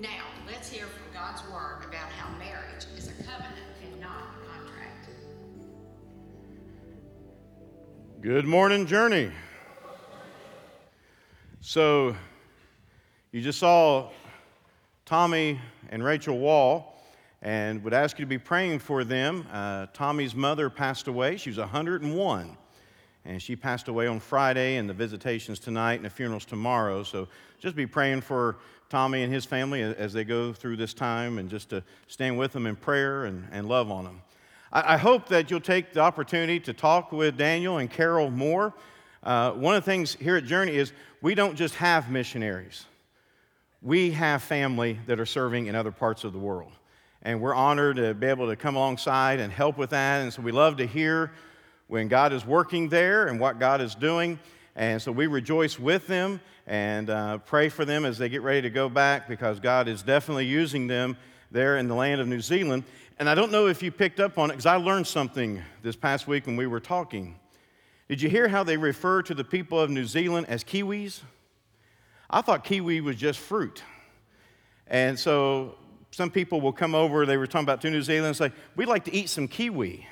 Now, let's hear from God's Word about how marriage is a covenant and not a contract. Good morning, Journey. So, you just saw Tommy and Rachel Wall, and would ask you to be praying for them. Uh, Tommy's mother passed away. She was 101, and she passed away on Friday, and the visitations tonight and the funerals tomorrow. So, just be praying for Tommy and his family as they go through this time and just to stand with them in prayer and, and love on them. I, I hope that you'll take the opportunity to talk with Daniel and Carol more. Uh, one of the things here at Journey is we don't just have missionaries, we have family that are serving in other parts of the world. And we're honored to be able to come alongside and help with that. And so we love to hear when God is working there and what God is doing. And so we rejoice with them and uh, pray for them as they get ready to go back because God is definitely using them there in the land of New Zealand. And I don't know if you picked up on it because I learned something this past week when we were talking. Did you hear how they refer to the people of New Zealand as Kiwis? I thought kiwi was just fruit. And so some people will come over, they were talking about to New Zealand, and say, We'd like to eat some kiwi.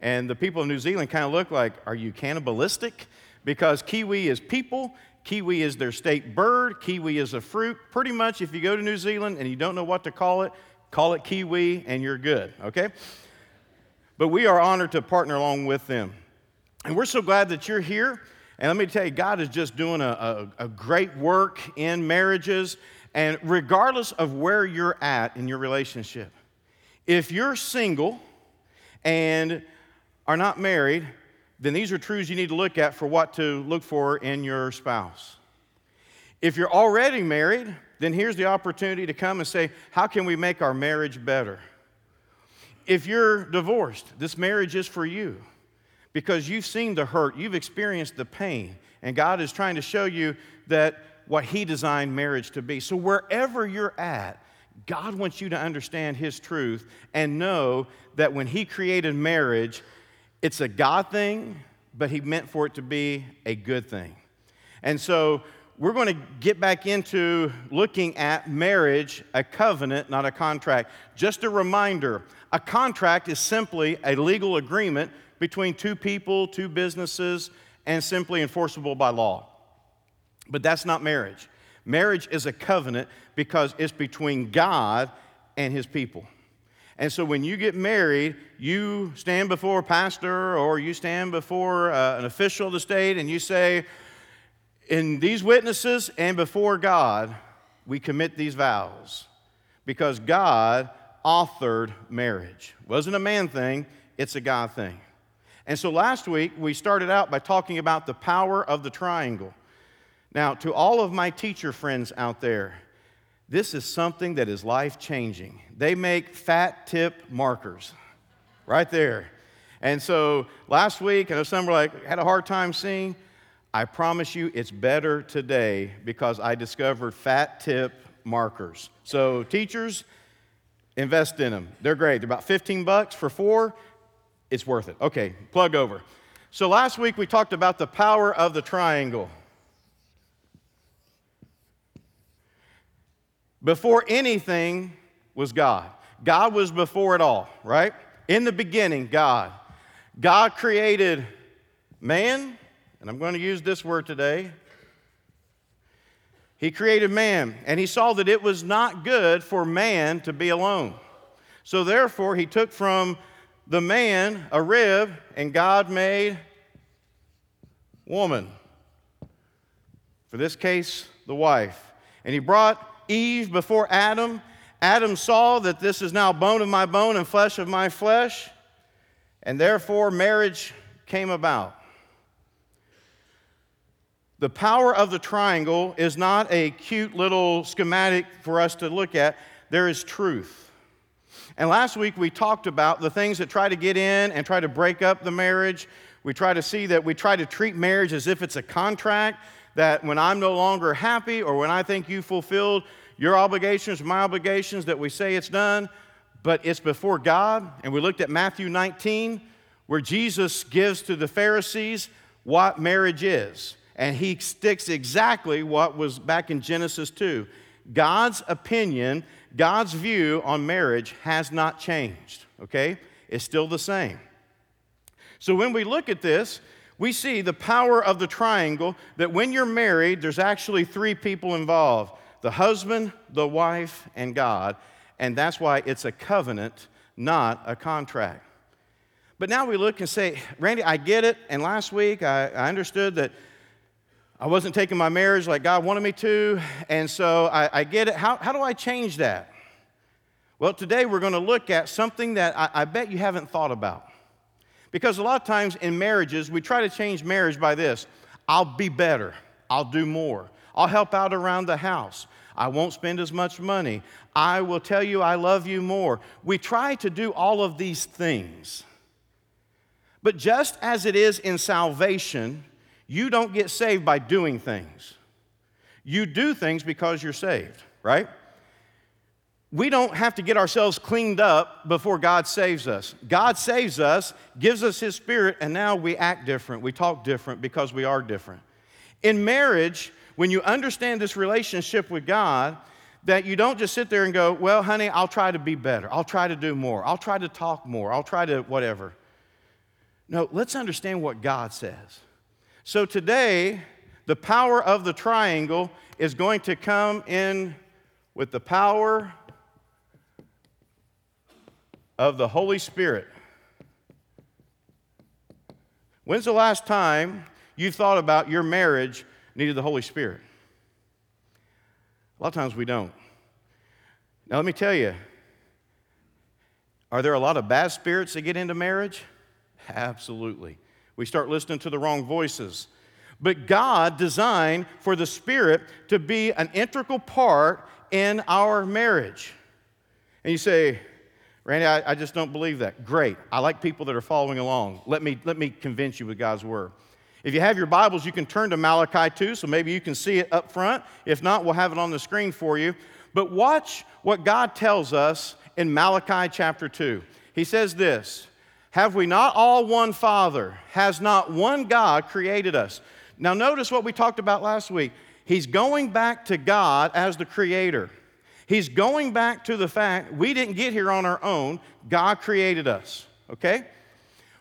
And the people of New Zealand kind of look like, Are you cannibalistic? Because kiwi is people Kiwi is their state bird. Kiwi is a fruit. Pretty much, if you go to New Zealand and you don't know what to call it, call it kiwi and you're good, okay? But we are honored to partner along with them. And we're so glad that you're here. And let me tell you, God is just doing a, a, a great work in marriages. And regardless of where you're at in your relationship, if you're single and are not married, then these are truths you need to look at for what to look for in your spouse. If you're already married, then here's the opportunity to come and say, How can we make our marriage better? If you're divorced, this marriage is for you because you've seen the hurt, you've experienced the pain, and God is trying to show you that what He designed marriage to be. So, wherever you're at, God wants you to understand His truth and know that when He created marriage, it's a God thing, but He meant for it to be a good thing. And so we're going to get back into looking at marriage, a covenant, not a contract. Just a reminder a contract is simply a legal agreement between two people, two businesses, and simply enforceable by law. But that's not marriage. Marriage is a covenant because it's between God and His people. And so when you get married, you stand before a pastor or you stand before uh, an official of the state and you say, In these witnesses and before God, we commit these vows because God authored marriage. It wasn't a man thing, it's a God thing. And so last week we started out by talking about the power of the triangle. Now, to all of my teacher friends out there, this is something that is life changing. They make fat tip markers right there. And so last week, I know some were like, had a hard time seeing. I promise you it's better today because I discovered fat tip markers. So, teachers, invest in them. They're great. They're about 15 bucks for four. It's worth it. Okay, plug over. So, last week we talked about the power of the triangle. Before anything was God. God was before it all, right? In the beginning, God. God created man, and I'm going to use this word today. He created man, and he saw that it was not good for man to be alone. So therefore, he took from the man a rib, and God made woman. For this case, the wife. And he brought Eve before Adam, Adam saw that this is now bone of my bone and flesh of my flesh, and therefore marriage came about. The power of the triangle is not a cute little schematic for us to look at, there is truth. And last week we talked about the things that try to get in and try to break up the marriage. We try to see that we try to treat marriage as if it's a contract that when I'm no longer happy or when I think you fulfilled your obligations, my obligations, that we say it's done, but it's before God. And we looked at Matthew 19, where Jesus gives to the Pharisees what marriage is. And he sticks exactly what was back in Genesis 2. God's opinion, God's view on marriage has not changed, okay? It's still the same. So when we look at this, we see the power of the triangle that when you're married, there's actually three people involved the husband, the wife, and God. And that's why it's a covenant, not a contract. But now we look and say, Randy, I get it. And last week I, I understood that I wasn't taking my marriage like God wanted me to. And so I, I get it. How, how do I change that? Well, today we're going to look at something that I, I bet you haven't thought about. Because a lot of times in marriages, we try to change marriage by this I'll be better, I'll do more, I'll help out around the house, I won't spend as much money, I will tell you I love you more. We try to do all of these things. But just as it is in salvation, you don't get saved by doing things. You do things because you're saved, right? We don't have to get ourselves cleaned up before God saves us. God saves us, gives us His Spirit, and now we act different. We talk different because we are different. In marriage, when you understand this relationship with God, that you don't just sit there and go, Well, honey, I'll try to be better. I'll try to do more. I'll try to talk more. I'll try to whatever. No, let's understand what God says. So today, the power of the triangle is going to come in with the power of the Holy Spirit. When's the last time you thought about your marriage needed the Holy Spirit? A lot of times we don't. Now, let me tell you are there a lot of bad spirits that get into marriage? Absolutely. We start listening to the wrong voices. But God designed for the Spirit to be an integral part in our marriage. And you say, Randy, I, I, just don't believe that. Great. I like people that are following along. Let me, let me convince you with God's Word. If you have your Bibles, you can turn to Malachi 2, so maybe you can see it up front. If not, we'll have it on the screen for you. But watch what God tells us in Malachi chapter 2. He says this have we not all one Father? Has not one God created us? Now, notice what we talked about last week. He's going back to God as the creator. He's going back to the fact we didn't get here on our own, God created us, okay?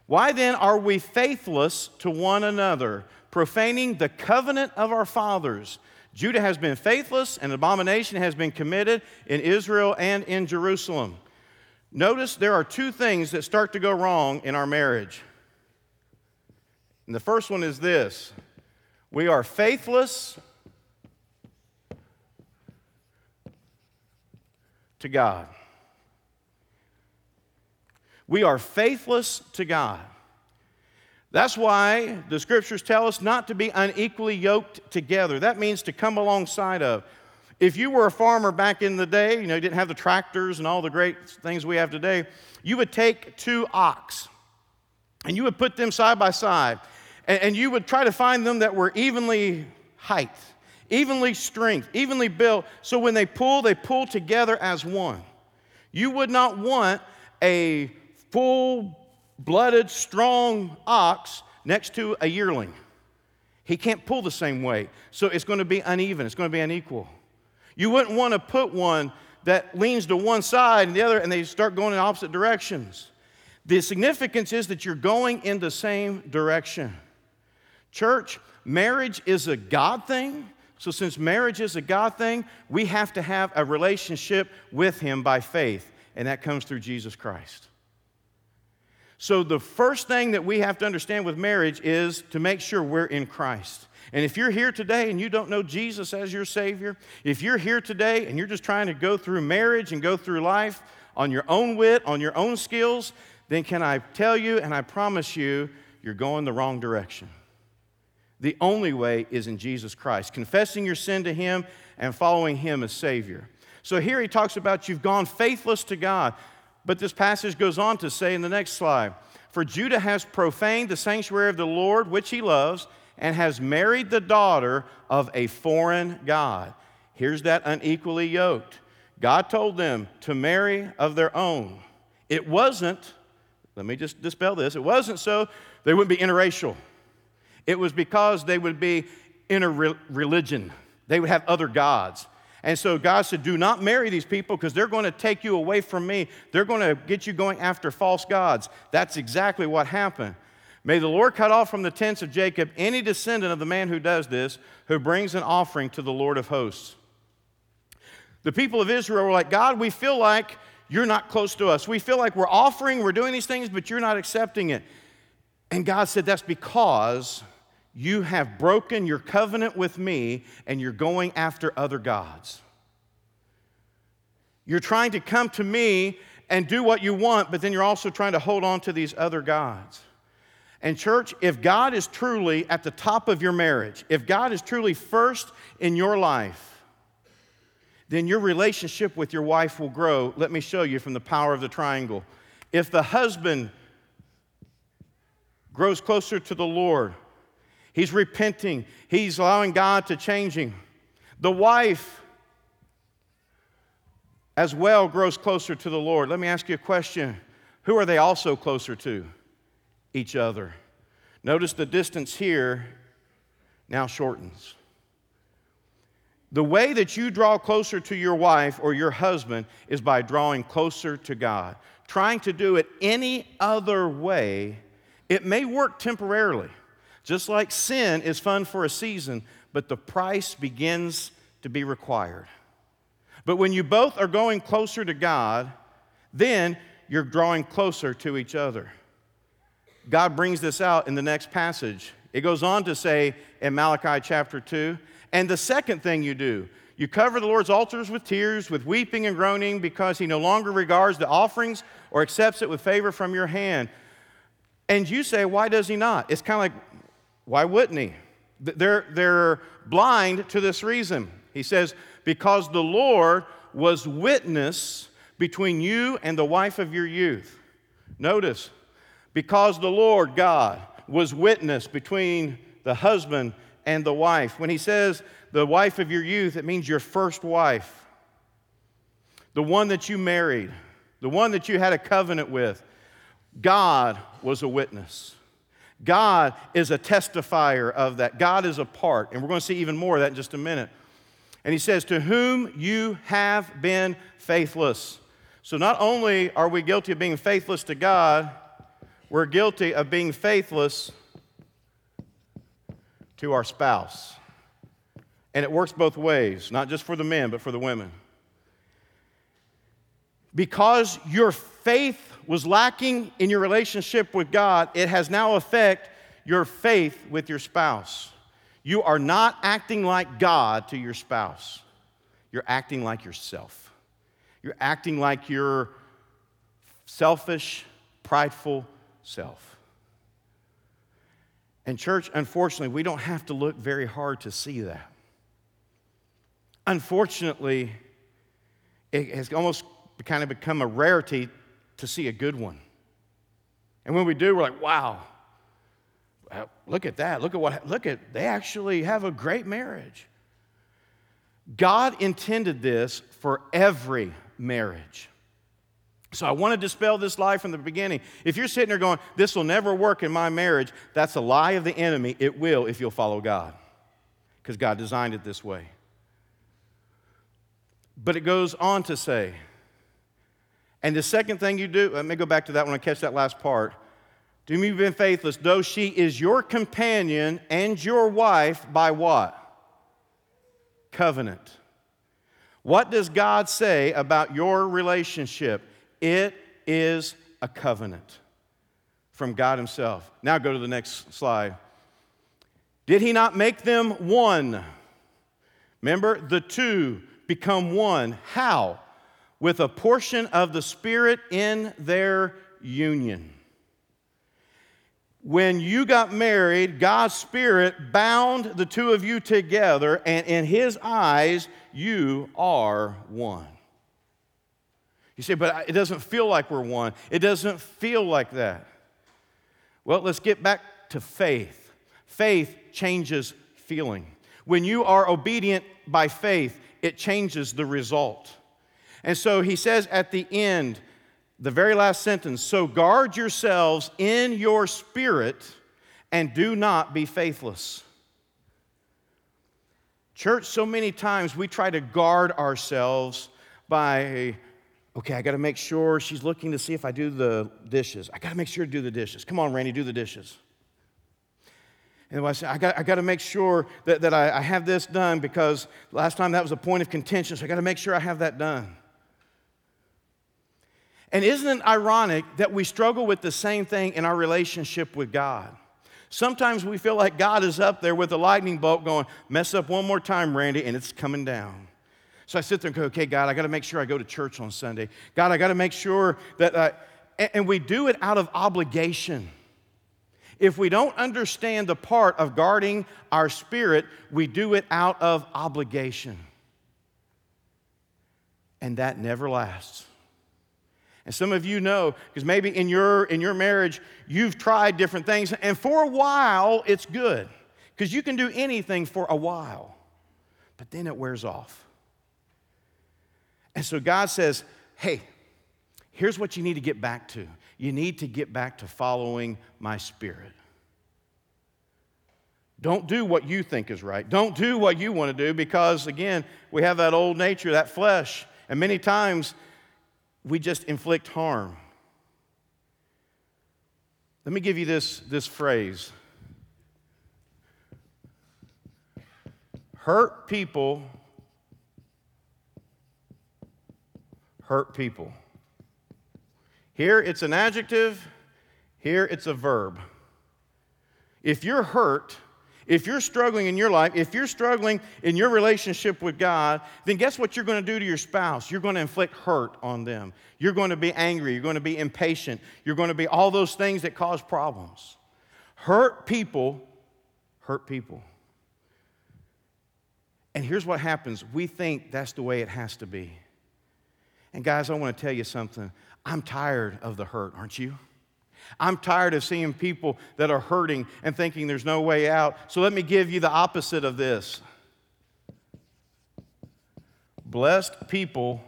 Why then are we faithless to one another, profaning the covenant of our fathers? Judah has been faithless, and abomination has been committed in Israel and in Jerusalem. Notice there are two things that start to go wrong in our marriage. And the first one is this we are faithless to God. We are faithless to God. That's why the scriptures tell us not to be unequally yoked together. That means to come alongside of. If you were a farmer back in the day, you know, you didn't have the tractors and all the great things we have today, you would take two ox and you would put them side by side and, you would try to find them that were evenly height, evenly strength, evenly built, so when they pull, they pull together as one. You would not want a full blooded, strong ox next to a yearling. He can't pull the same way, so it's going to be uneven, it's going to be unequal. You wouldn't want to put one that leans to one side and the other, and they start going in opposite directions. The significance is that you're going in the same direction. Church, marriage is a God thing. So, since marriage is a God thing, we have to have a relationship with Him by faith, and that comes through Jesus Christ. So, the first thing that we have to understand with marriage is to make sure we're in Christ. And if you're here today and you don't know Jesus as your Savior, if you're here today and you're just trying to go through marriage and go through life on your own wit, on your own skills, then can I tell you and I promise you, you're going the wrong direction. The only way is in Jesus Christ, confessing your sin to Him and following Him as Savior. So here he talks about you've gone faithless to God. But this passage goes on to say in the next slide For Judah has profaned the sanctuary of the Lord, which he loves, and has married the daughter of a foreign God. Here's that unequally yoked. God told them to marry of their own. It wasn't, let me just dispel this, it wasn't so they wouldn't be interracial. It was because they would be in a religion; They would have other gods. And so God said, Do not marry these people because they're going to take you away from me. They're going to get you going after false gods. That's exactly what happened. May the Lord cut off from the tents of Jacob any descendant of the man who does this, who brings an offering to the Lord of hosts. The people of Israel were like, God, we feel like you're not close to us. We feel like we're offering, we're doing these things, but you're not accepting it. And God said, That's because you have broken your covenant with me and you're going after other gods. You're trying to come to me and do what you want, but then you're also trying to hold on to these other gods. And, church, if God is truly at the top of your marriage, if God is truly first in your life, then your relationship with your wife will grow. Let me show you from the power of the triangle. If the husband grows closer to the Lord, He's repenting. He's allowing God to change him. The wife as well grows closer to the Lord. Let me ask you a question. Who are they also closer to? Each other. Notice the distance here now shortens. The way that you draw closer to your wife or your husband is by drawing closer to God. Trying to do it any other way, it may work temporarily. Just like sin is fun for a season, but the price begins to be required. But when you both are going closer to God, then you're drawing closer to each other. God brings this out in the next passage. It goes on to say in Malachi chapter 2 and the second thing you do, you cover the Lord's altars with tears, with weeping and groaning, because he no longer regards the offerings or accepts it with favor from your hand. And you say, why does he not? It's kind of like why wouldn't he? They're, they're blind to this reason. He says, Because the Lord was witness between you and the wife of your youth. Notice, because the Lord God was witness between the husband and the wife. When he says the wife of your youth, it means your first wife, the one that you married, the one that you had a covenant with. God was a witness. God is a testifier of that. God is a part. And we're going to see even more of that in just a minute. And he says, To whom you have been faithless. So not only are we guilty of being faithless to God, we're guilty of being faithless to our spouse. And it works both ways, not just for the men, but for the women. Because your faith was lacking in your relationship with God, it has now affected your faith with your spouse. You are not acting like God to your spouse. You're acting like yourself. You're acting like your selfish, prideful self. And, church, unfortunately, we don't have to look very hard to see that. Unfortunately, it has almost kind of become a rarity to see a good one. And when we do, we're like, wow, look at that. Look at what, look at, they actually have a great marriage. God intended this for every marriage. So I want to dispel this lie from the beginning. If you're sitting there going, this will never work in my marriage, that's a lie of the enemy. It will if you'll follow God, because God designed it this way. But it goes on to say, and the second thing you do, let me go back to that when I catch that last part. Do me been faithless, though she is your companion and your wife by what? Covenant. What does God say about your relationship? It is a covenant from God Himself. Now go to the next slide. Did He not make them one? Remember, the two become one. How? With a portion of the Spirit in their union. When you got married, God's Spirit bound the two of you together, and in His eyes, you are one. You say, but it doesn't feel like we're one. It doesn't feel like that. Well, let's get back to faith. Faith changes feeling. When you are obedient by faith, it changes the result. And so he says at the end, the very last sentence so guard yourselves in your spirit and do not be faithless. Church, so many times we try to guard ourselves by, okay, I got to make sure she's looking to see if I do the dishes. I got to make sure to do the dishes. Come on, Randy, do the dishes. And I say, I got, I got to make sure that, that I, I have this done because last time that was a point of contention, so I got to make sure I have that done. And isn't it ironic that we struggle with the same thing in our relationship with God? Sometimes we feel like God is up there with a lightning bolt going, mess up one more time, Randy, and it's coming down. So I sit there and go, okay, God, I got to make sure I go to church on Sunday. God, I got to make sure that, I, and we do it out of obligation. If we don't understand the part of guarding our spirit, we do it out of obligation. And that never lasts. And some of you know, because maybe in your, in your marriage, you've tried different things, and for a while, it's good. Because you can do anything for a while, but then it wears off. And so God says, hey, here's what you need to get back to. You need to get back to following my spirit. Don't do what you think is right. Don't do what you want to do because, again, we have that old nature, that flesh. And many times we just inflict harm. Let me give you this, this phrase hurt people hurt people. Here it's an adjective, here it's a verb. If you're hurt, if you're struggling in your life, if you're struggling in your relationship with God, then guess what you're going to do to your spouse? You're going to inflict hurt on them. You're going to be angry. You're going to be impatient. You're going to be all those things that cause problems. Hurt people hurt people. And here's what happens we think that's the way it has to be. And guys, I want to tell you something. I'm tired of the hurt, aren't you? I'm tired of seeing people that are hurting and thinking there's no way out. So let me give you the opposite of this. Blessed people,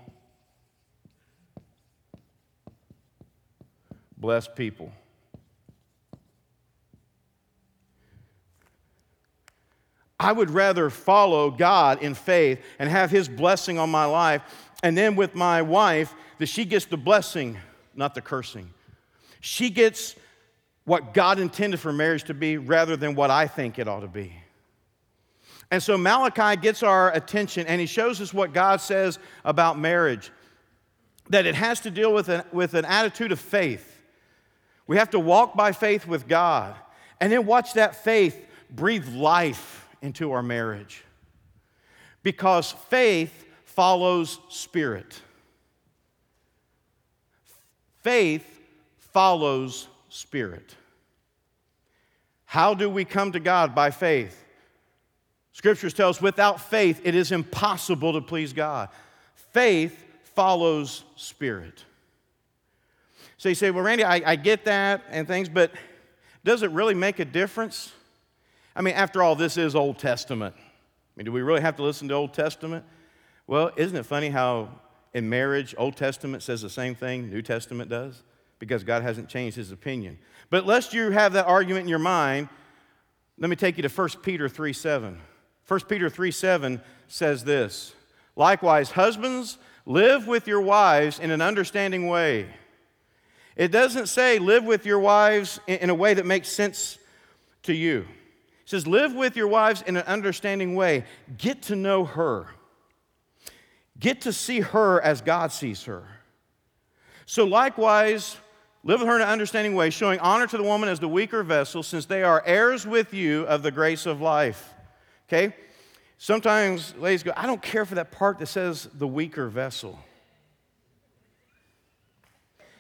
blessed people. I would rather follow God in faith and have His blessing on my life, and then with my wife, that she gets the blessing, not the cursing. She gets what God intended for marriage to be rather than what I think it ought to be. And so Malachi gets our attention and he shows us what God says about marriage that it has to deal with an, with an attitude of faith. We have to walk by faith with God and then watch that faith breathe life into our marriage. Because faith follows spirit. Faith follows spirit. How do we come to God? By faith. Scriptures tell us without faith, it is impossible to please God. Faith follows spirit. So you say, well, Randy, I, I get that and things, but does it really make a difference? I mean, after all, this is Old Testament. I mean, do we really have to listen to Old Testament? Well, isn't it funny how in marriage, Old Testament says the same thing New Testament does? Because God hasn't changed his opinion. But lest you have that argument in your mind, let me take you to 1 Peter 3 7. 1 Peter 3 7 says this Likewise, husbands, live with your wives in an understanding way. It doesn't say live with your wives in a way that makes sense to you. It says live with your wives in an understanding way. Get to know her. Get to see her as God sees her. So, likewise, Live with her in an understanding way, showing honor to the woman as the weaker vessel, since they are heirs with you of the grace of life. Okay? Sometimes ladies go, I don't care for that part that says the weaker vessel.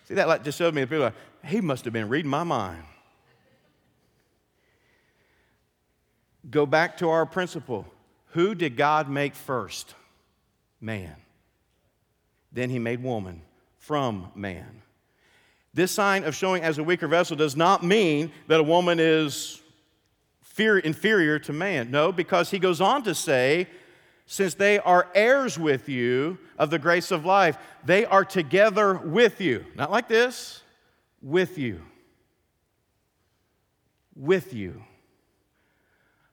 See, that just showed me the people like, he must have been reading my mind. Go back to our principle. Who did God make first? Man. Then he made woman from man. This sign of showing as a weaker vessel does not mean that a woman is fear, inferior to man. No, because he goes on to say, since they are heirs with you of the grace of life, they are together with you. Not like this, with you. With you.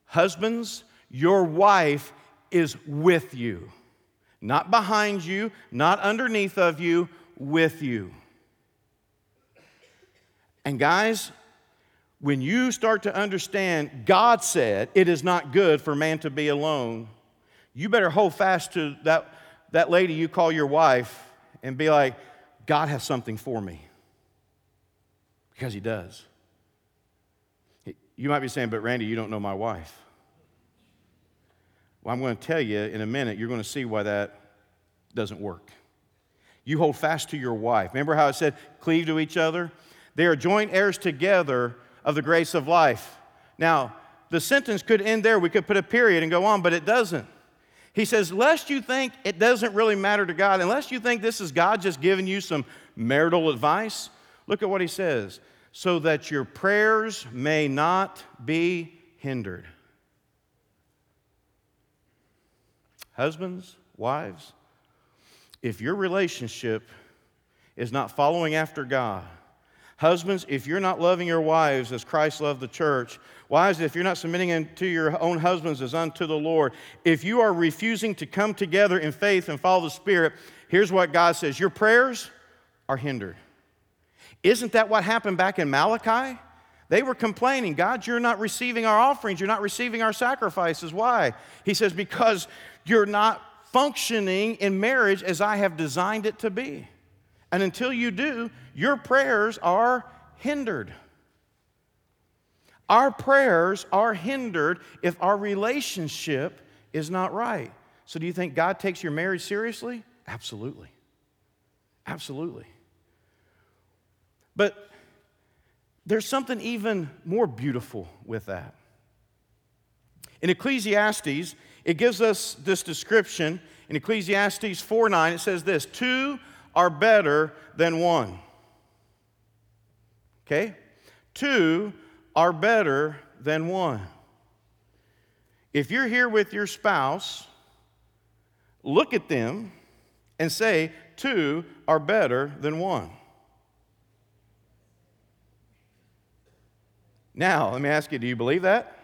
Husbands, your wife is with you, not behind you, not underneath of you, with you. And guys, when you start to understand God said it is not good for man to be alone, you better hold fast to that, that lady you call your wife and be like, God has something for me. Because He does. You might be saying, but Randy, you don't know my wife. Well, I'm going to tell you in a minute, you're going to see why that doesn't work. You hold fast to your wife. Remember how it said, cleave to each other? They are joint heirs together of the grace of life. Now, the sentence could end there. We could put a period and go on, but it doesn't. He says, lest you think it doesn't really matter to God, unless you think this is God just giving you some marital advice, look at what he says so that your prayers may not be hindered. Husbands, wives, if your relationship is not following after God, Husbands, if you're not loving your wives as Christ loved the church, wives, if you're not submitting to your own husbands as unto the Lord, if you are refusing to come together in faith and follow the Spirit, here's what God says your prayers are hindered. Isn't that what happened back in Malachi? They were complaining, God, you're not receiving our offerings, you're not receiving our sacrifices. Why? He says, because you're not functioning in marriage as I have designed it to be. And until you do, your prayers are hindered. Our prayers are hindered if our relationship is not right. So, do you think God takes your marriage seriously? Absolutely. Absolutely. But there's something even more beautiful with that. In Ecclesiastes, it gives us this description. In Ecclesiastes 4 9, it says this Two are better than one. Okay? Two are better than one. If you're here with your spouse, look at them and say, Two are better than one. Now, let me ask you, do you believe that?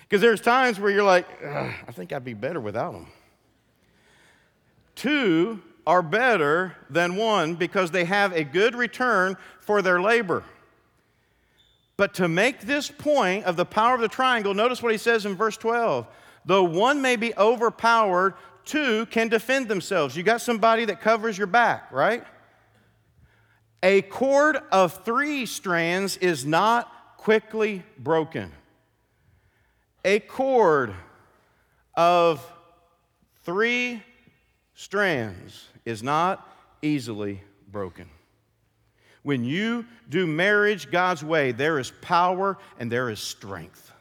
Because there's times where you're like, I think I'd be better without them. Two are better than one because they have a good return for their labor. But to make this point of the power of the triangle, notice what he says in verse 12. Though one may be overpowered, two can defend themselves. You got somebody that covers your back, right? A cord of three strands is not quickly broken. A cord of three strands is not easily broken. When you do marriage God's way, there is power and there is strength.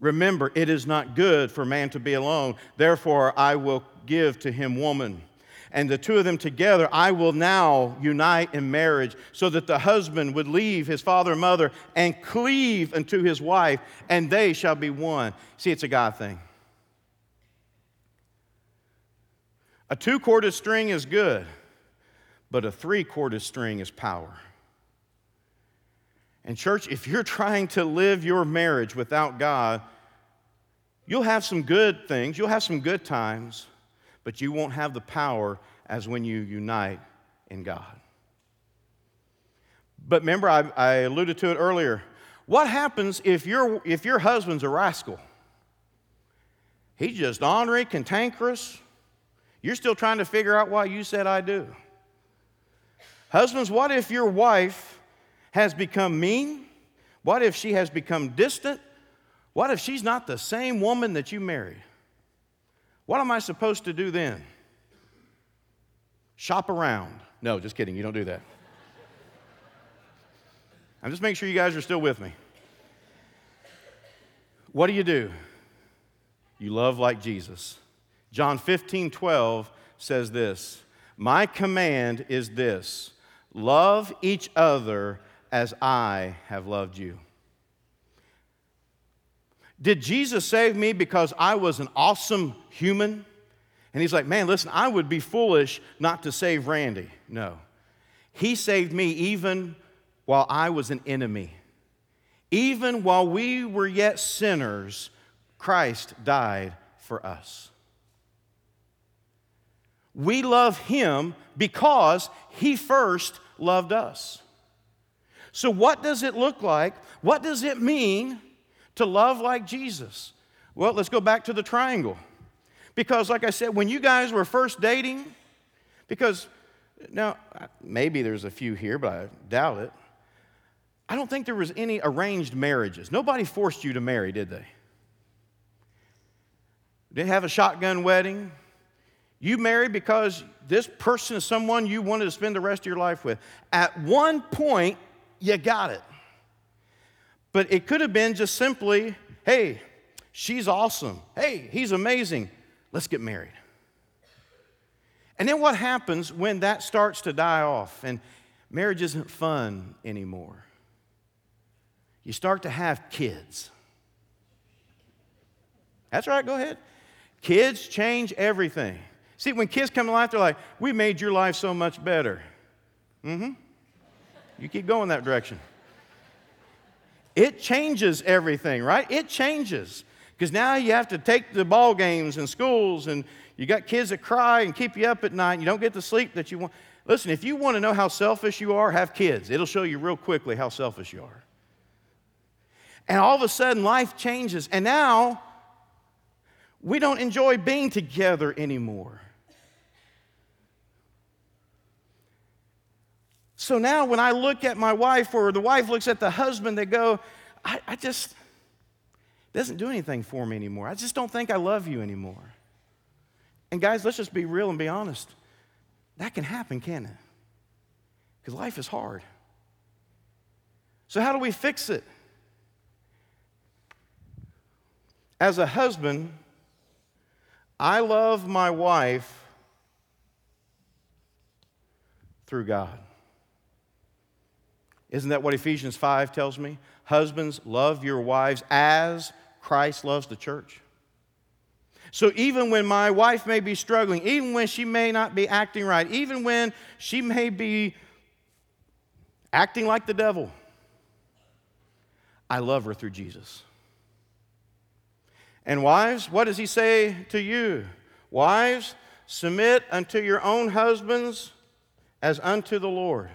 Remember, it is not good for man to be alone. Therefore, I will give to him woman. And the two of them together, I will now unite in marriage, so that the husband would leave his father and mother and cleave unto his wife, and they shall be one. See, it's a God thing. A two corded string is good, but a three corded string is power. And, church, if you're trying to live your marriage without God, you'll have some good things, you'll have some good times, but you won't have the power as when you unite in God. But remember, I, I alluded to it earlier. What happens if, your if your husband's a rascal? He's just ornery, cantankerous, you're still trying to figure out why you said I do. Husbands, what if your wife has become mean? What if she has become distant? What if she's not the same woman that you married? What am I supposed to do then? Shop around. No, just kidding. You don't do that. I'm just making sure you guys are still with me. What do you do? You love like Jesus. John 15, 12 says this My command is this love each other as I have loved you. Did Jesus save me because I was an awesome human? And he's like, man, listen, I would be foolish not to save Randy. No. He saved me even while I was an enemy. Even while we were yet sinners, Christ died for us. We love him because he first loved us. So, what does it look like? What does it mean to love like Jesus? Well, let's go back to the triangle. Because, like I said, when you guys were first dating, because now maybe there's a few here, but I doubt it. I don't think there was any arranged marriages. Nobody forced you to marry, did they? Didn't have a shotgun wedding. You married because this person is someone you wanted to spend the rest of your life with. At one point, you got it. But it could have been just simply, hey, she's awesome. Hey, he's amazing. Let's get married. And then what happens when that starts to die off and marriage isn't fun anymore? You start to have kids. That's right, go ahead. Kids change everything. See, when kids come to life, they're like, We made your life so much better. Mm hmm. You keep going that direction. It changes everything, right? It changes. Because now you have to take the ball games and schools, and you got kids that cry and keep you up at night, and you don't get the sleep that you want. Listen, if you want to know how selfish you are, have kids. It'll show you real quickly how selfish you are. And all of a sudden, life changes. And now, we don't enjoy being together anymore. So now, when I look at my wife or the wife looks at the husband, they go, I, I just, doesn't do anything for me anymore. I just don't think I love you anymore. And guys, let's just be real and be honest. That can happen, can it? Because life is hard. So, how do we fix it? As a husband, I love my wife through God. Isn't that what Ephesians 5 tells me? Husbands, love your wives as Christ loves the church. So even when my wife may be struggling, even when she may not be acting right, even when she may be acting like the devil, I love her through Jesus. And wives, what does he say to you? Wives, submit unto your own husbands as unto the Lord.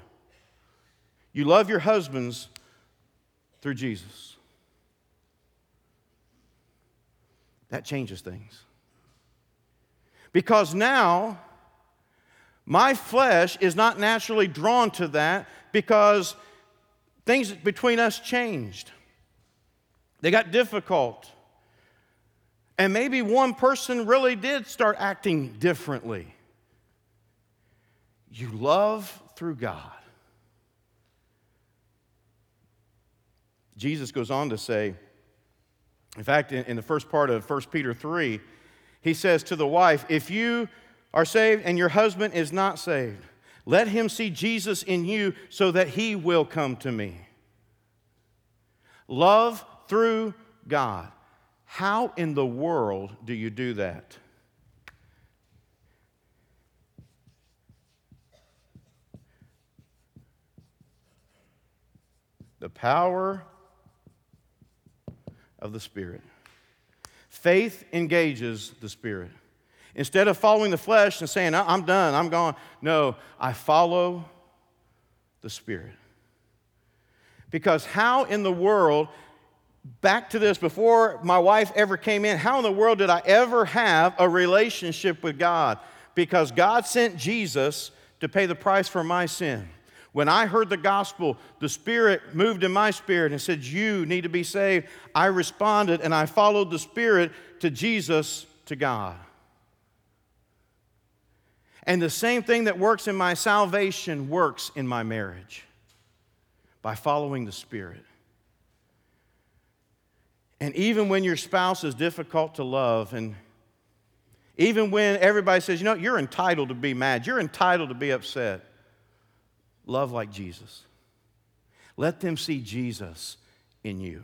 You love your husbands through Jesus. That changes things. Because now, my flesh is not naturally drawn to that because things between us changed. They got difficult. And maybe one person really did start acting differently. You love through God. Jesus goes on to say, in fact, in, in, the first part of 1 Peter 3, he says to the wife, If you are saved and your husband is not saved, let him see Jesus in you so that he will come to me. Love through God. How in the world do you do that? The power of the Spirit. Faith engages the Spirit. Instead of following the flesh and saying, I'm done, I'm gone, no, I follow the Spirit. Because how in the world, back to this, before my wife ever came in, how in the world did I ever have a relationship with God? Because God sent Jesus to pay the price for my sin. When I heard the gospel, the Spirit moved in my spirit and said, You need to be saved. I responded and I followed the Spirit to Jesus, to God. And the same thing that works in my salvation works in my marriage by following the Spirit. And even when your spouse is difficult to love, and even when everybody says, you know, you're entitled to be mad, you're entitled to be upset, love like Jesus. Let them see Jesus in you.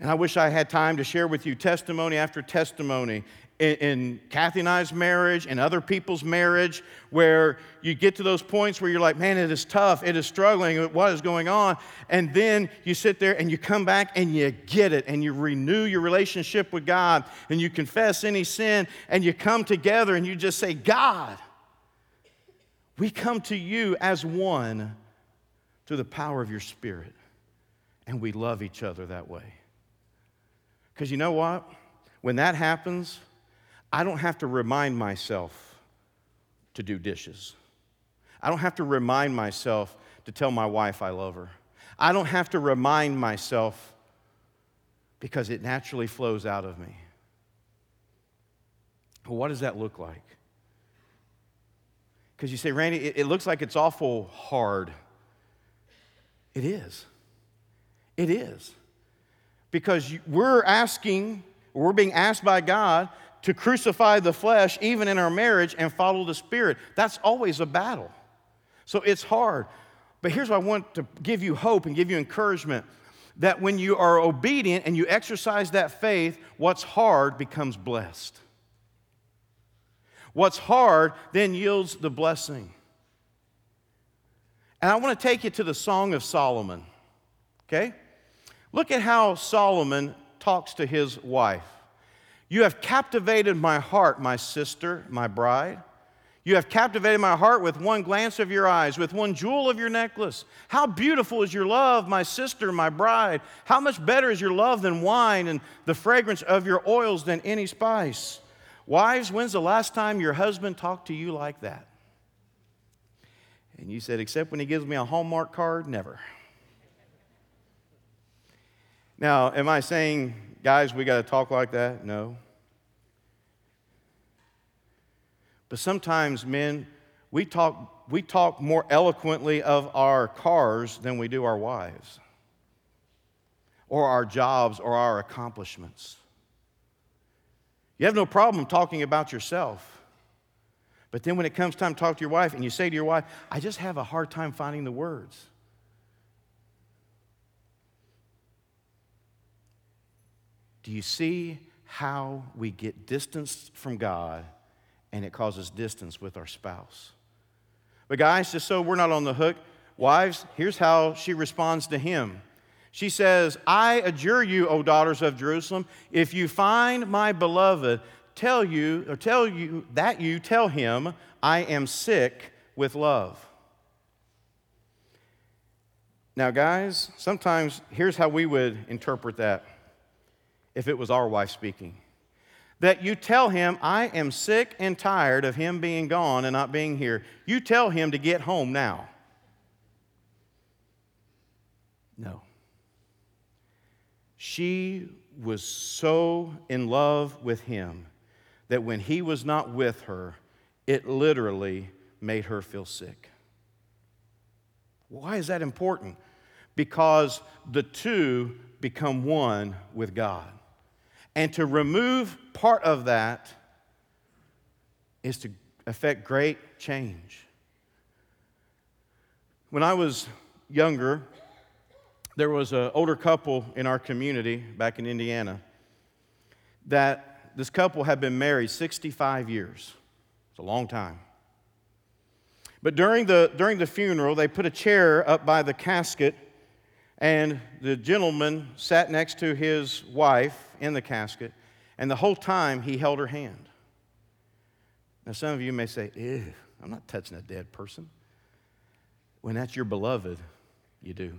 And I wish I had time to share with you testimony after testimony in, in Kathy and I's marriage and other people's marriage where you get to those points where you're like, man, it is tough, it is struggling, what is going on? And then you sit there and you come back and you get it and you renew your relationship with God and you confess any sin and you come together and you just say, God, we come to you as one through the power of your Spirit. And we love each other that way. Because you know what? When that happens, I don't have to remind myself to do dishes. I don't have to remind myself to tell my wife I love her. I don't have to remind myself because it naturally flows out of me. What does that look like? Because you say, Randy, it, it, looks like it's awful hard. It is. It is. Because we're asking, we're being asked by God to crucify the flesh, even in our marriage, and follow the Spirit. That's always a battle. So it's hard. But here's what I want to give you hope and give you encouragement that when you are obedient and you exercise that faith, what's hard becomes blessed. What's hard then yields the blessing. And I want to take you to the Song of Solomon. Okay? Look at how Solomon talks to his wife. You have captivated my heart, my sister, my bride. You have captivated my heart with one glance of your eyes, with one jewel of your necklace. How beautiful is your love, my sister, my bride. How much better is your love than wine, and the fragrance of your oils than any spice. Wives, when's the last time your husband talked to you like that? And you said, except when he gives me a Hallmark card, never. Now, am I saying Guys, we got to talk like that? No. But sometimes, men, we talk, we talk more eloquently of our cars than we do our wives, or our jobs, or our accomplishments. You have no problem talking about yourself. But then when it comes time to talk to your wife, and you say to your wife, I just have a hard time finding the words. Do you see how we get distanced from God and it causes distance with our spouse? But, guys, just so we're not on the hook, wives, here's how she responds to him. She says, I adjure you, O daughters of Jerusalem, if you find my beloved, tell you, or tell you that you tell him, I am sick with love. Now, guys, sometimes here's how we would interpret that if it was our wife speaking. That you tell him, I am sick and tired of him being gone and not being here. You tell him to get home now. No. She was so in love with him that when he was not with her, it literally made her feel sick. Why is that important? Because the two become one with God. And to remove part of that is to affect great change. When I was younger, there was an older couple in our community back in Indiana that this couple had been married 65 years. It's a long time. But during the, during the funeral, they put a chair up by the casket and the gentleman sat next to his wife in the casket, and the whole time he held her hand. Now, some of you may say, Ew, I'm not touching a dead person. When that's your beloved, you do.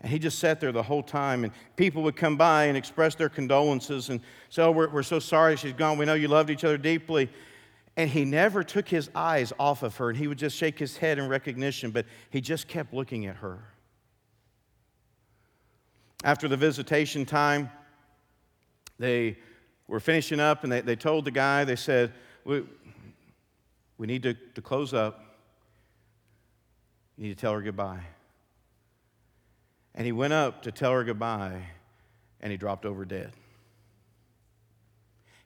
And he just sat there the whole time, and people would come by and express their condolences and say, Oh, we're, we're so sorry she's gone. We know you loved each other deeply. And he never took his eyes off of her, and he would just shake his head in recognition, but he just kept looking at her. After the visitation time, they were finishing up and they, they told the guy, they said, We, we need to, to close up. You need to tell her goodbye. And he went up to tell her goodbye and he dropped over dead.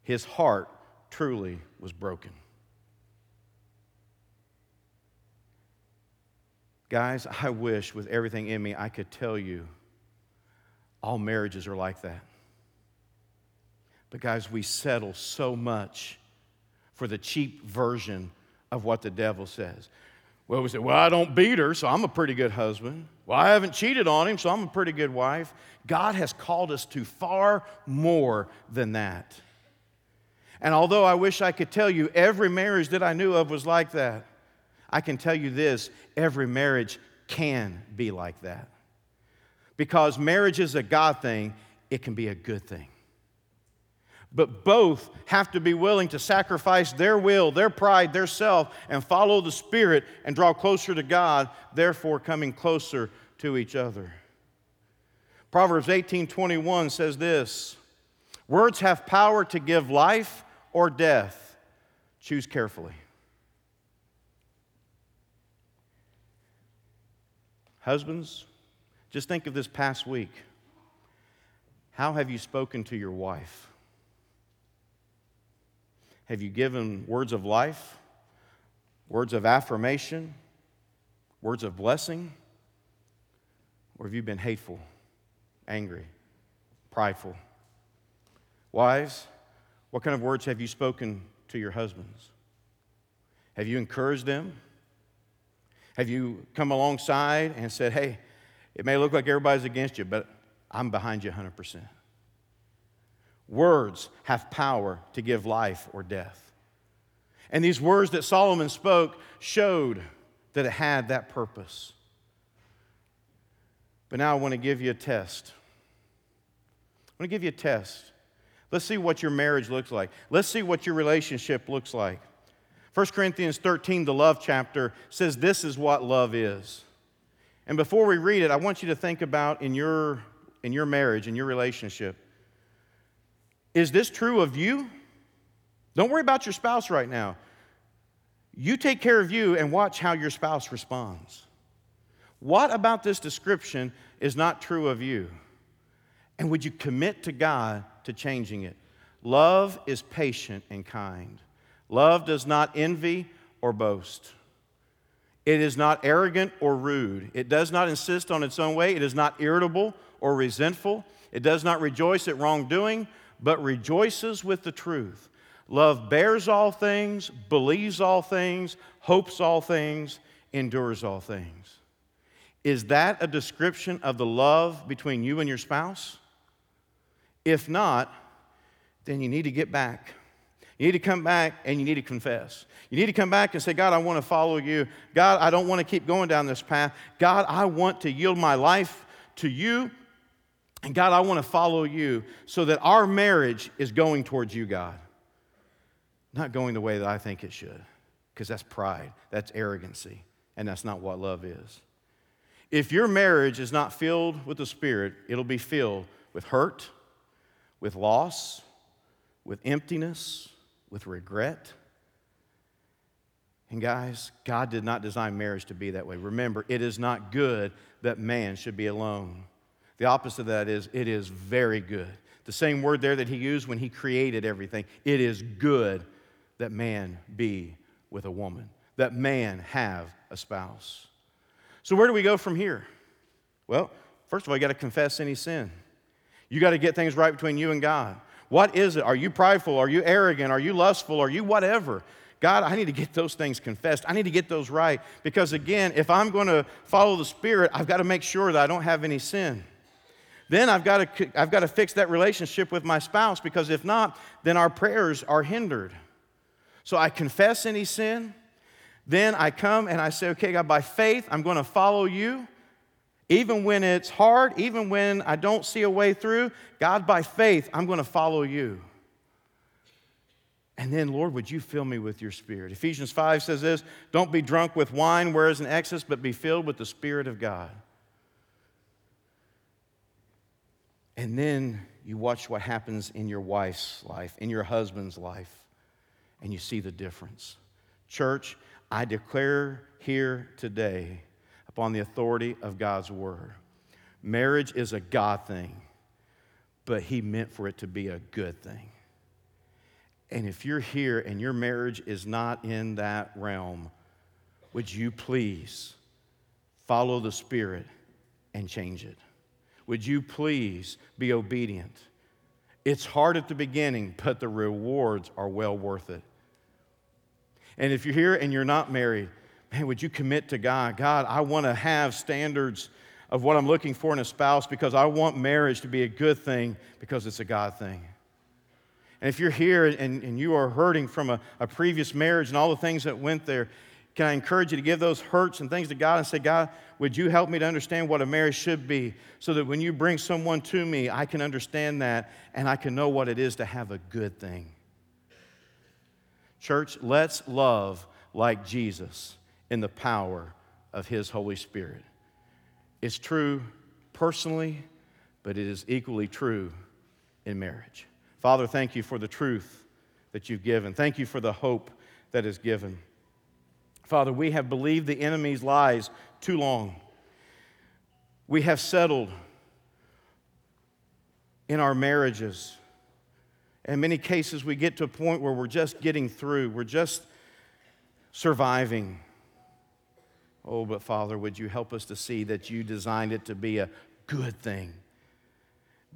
His heart truly was broken. Guys, I wish with everything in me I could tell you All marriages are like that. But, guys, we settle so much for the cheap version of what the devil says. Well, we say, Well, I don't beat her, so I'm a pretty good husband. Well, I haven't cheated on him, so I'm a pretty good wife. God has called us to far more than that. And although I wish I could tell you every marriage that I knew of was like that, I can tell you this every marriage can be like that. Because marriage is a God thing, it can be a good thing. But both have to be willing to sacrifice their will, their pride, their self, and follow the Spirit and draw closer to God, therefore coming closer to each other. Proverbs 18:21 says this: Words have power to give life or death. Choose carefully. Husbands, just think of this past week. How have you spoken to your wife? Have you given words of life, words of affirmation, words of blessing? Or have you been hateful, angry, prideful? Wives, what kind of words have you spoken to your husbands? Have you encouraged them? Have you come alongside and said, hey, it may look like everybody's against you, but I'm behind you 100%? Words have power to give life or death. And these words that Solomon spoke showed that it had that purpose. But now I want to give you a test. I want to give you a test. Let's see what your marriage looks like. Let's see what your relationship looks like. 1 Corinthians 13, the love chapter, says this is what love is. And before we read it, I want you to think about in your, in your marriage, in your relationship. Is this true of you? Don't worry about your spouse right now. You take care of you and watch how your spouse responds. What about this description is not true of you? And would you commit to God to changing it? Love is patient and kind. Love does not envy or boast. It is not arrogant or rude. It does not insist on its own way. It is not irritable or resentful. It does not rejoice at wrongdoing, but rejoices with the truth. Love bears all things, believes all things, hopes all things, endures all things. Is that a description of the love between you and your spouse? If not, then you need to get back. You need to come back and you need to confess. You need to come back and say, God, I want to follow you. God, I don't want to keep going down this path. God, I want to yield my life to you. And God, I want to follow you so that our marriage is going towards you, God. Not going the way that I think it should, because that's pride, that's arrogancy, and that's not what love is. If your marriage is not filled with the Spirit, it'll be filled with hurt, with loss, with emptiness, with regret. And guys, God did not design marriage to be that way. Remember, it is not good that man should be alone. The opposite of that is it is very good. The same word there that he used when he created everything. It is good that man be with a woman, that man have a spouse. So, where do we go from here? Well, first of all, you got to confess any sin. You got to get things right between you and God. What is it? Are you prideful? Are you arrogant? Are you lustful? Are you whatever? God, I need to get those things confessed. I need to get those right. Because again, if I'm going to follow the Spirit, I've got to make sure that I don't have any sin. Then I've got, to, I've got to fix that relationship with my spouse because if not, then our prayers are hindered. So I confess any sin. Then I come and I say, okay, God, by faith, I'm going to follow you. Even when it's hard, even when I don't see a way through, God, by faith, I'm going to follow you. And then, Lord, would you fill me with your spirit? Ephesians 5 says this Don't be drunk with wine, whereas in excess, but be filled with the Spirit of God. And then you watch what happens in your wife's life, in your husband's life, and you see the difference. Church, I declare here today, upon the authority of God's word, marriage is a God thing, but He meant for it to be a good thing. And if you're here and your marriage is not in that realm, would you please follow the Spirit and change it? Would you please be obedient? It's hard at the beginning, but the rewards are well worth it. And if you're here and you're not married, man, would you commit to God? God, I want to have standards of what I'm looking for in a spouse because I want marriage to be a good thing because it's a God thing. And if you're here and, and you are hurting from a, a previous marriage and all the things that went there, can I encourage you to give those hurts and things to God and say, God, would you help me to understand what a marriage should be so that when you bring someone to me, I can understand that and I can know what it is to have a good thing? Church, let's love like Jesus in the power of His Holy Spirit. It's true personally, but it is equally true in marriage. Father, thank you for the truth that you've given. Thank you for the hope that is given. Father, we have believed the enemy's lies too long. We have settled in our marriages. In many cases, we get to a point where we're just getting through, we're just surviving. Oh, but Father, would you help us to see that you designed it to be a good thing?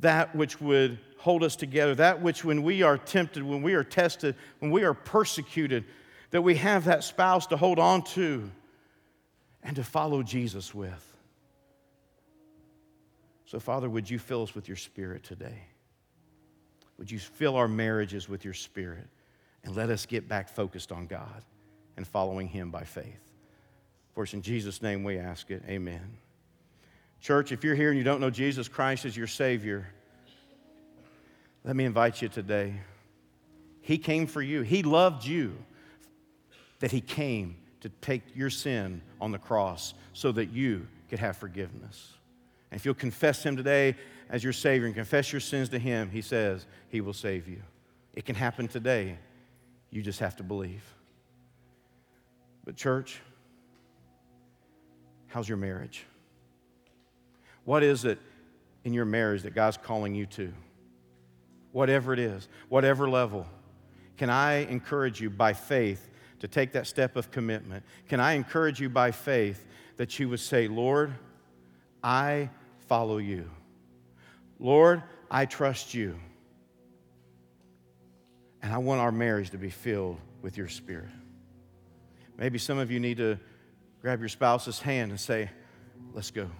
That which would hold us together, that which, when we are tempted, when we are tested, when we are persecuted, that we have that spouse to hold on to and to follow Jesus with. So, Father, would you fill us with your spirit today? Would you fill our marriages with your spirit and let us get back focused on God and following Him by faith? For it's in Jesus' name we ask it. Amen. Church, if you're here and you don't know Jesus Christ as your Savior, let me invite you today. He came for you, He loved you, that He came to take your sin on the cross so that you could have forgiveness. And if you'll confess Him today as your Savior and confess your sins to Him, He says He will save you. It can happen today. You just have to believe. But, church, how's your marriage? What is it in your marriage that God's calling you to? Whatever it is, whatever level. Can I encourage you by faith to take that step of commitment? Can I encourage you by faith that you would say, Lord, I follow you. Lord, I trust you. And I want our marriage to be filled with your spirit. Maybe some of you need to grab your spouse's hand and say, Let's go.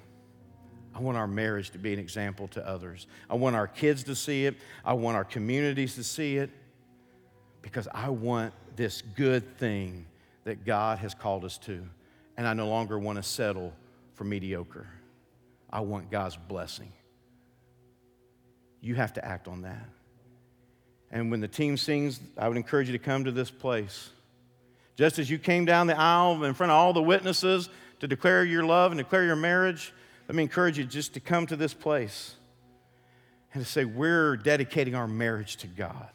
I want our marriage to be an example to others. I want our kids to see it. I want our communities to see it because I want this good thing that God has called us to. And I no longer want to settle for mediocre. I want God's blessing. You have to act on that. And when the team sings, I would encourage you to come to this place. Just as you came down the aisle in front of all the witnesses to declare your love and declare your marriage, let me encourage you just to come to this place and to say, We're dedicating our marriage to God.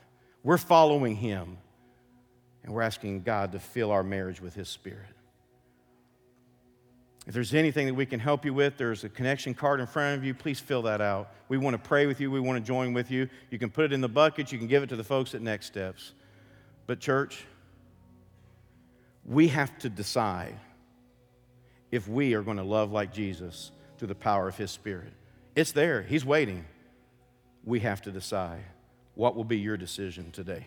We're following Him, and we're asking God to fill our marriage with His Spirit. If there's anything that we can help you with, there's a connection card in front of you. Please fill that out. We want to pray with you. We want to join with you. You can put it in the bucket. You can give it to the folks at Next Steps. But, church, we have to decide if we are going to love like Jesus through the power of His Spirit. It's there, He's waiting. We have to decide what will be your decision today.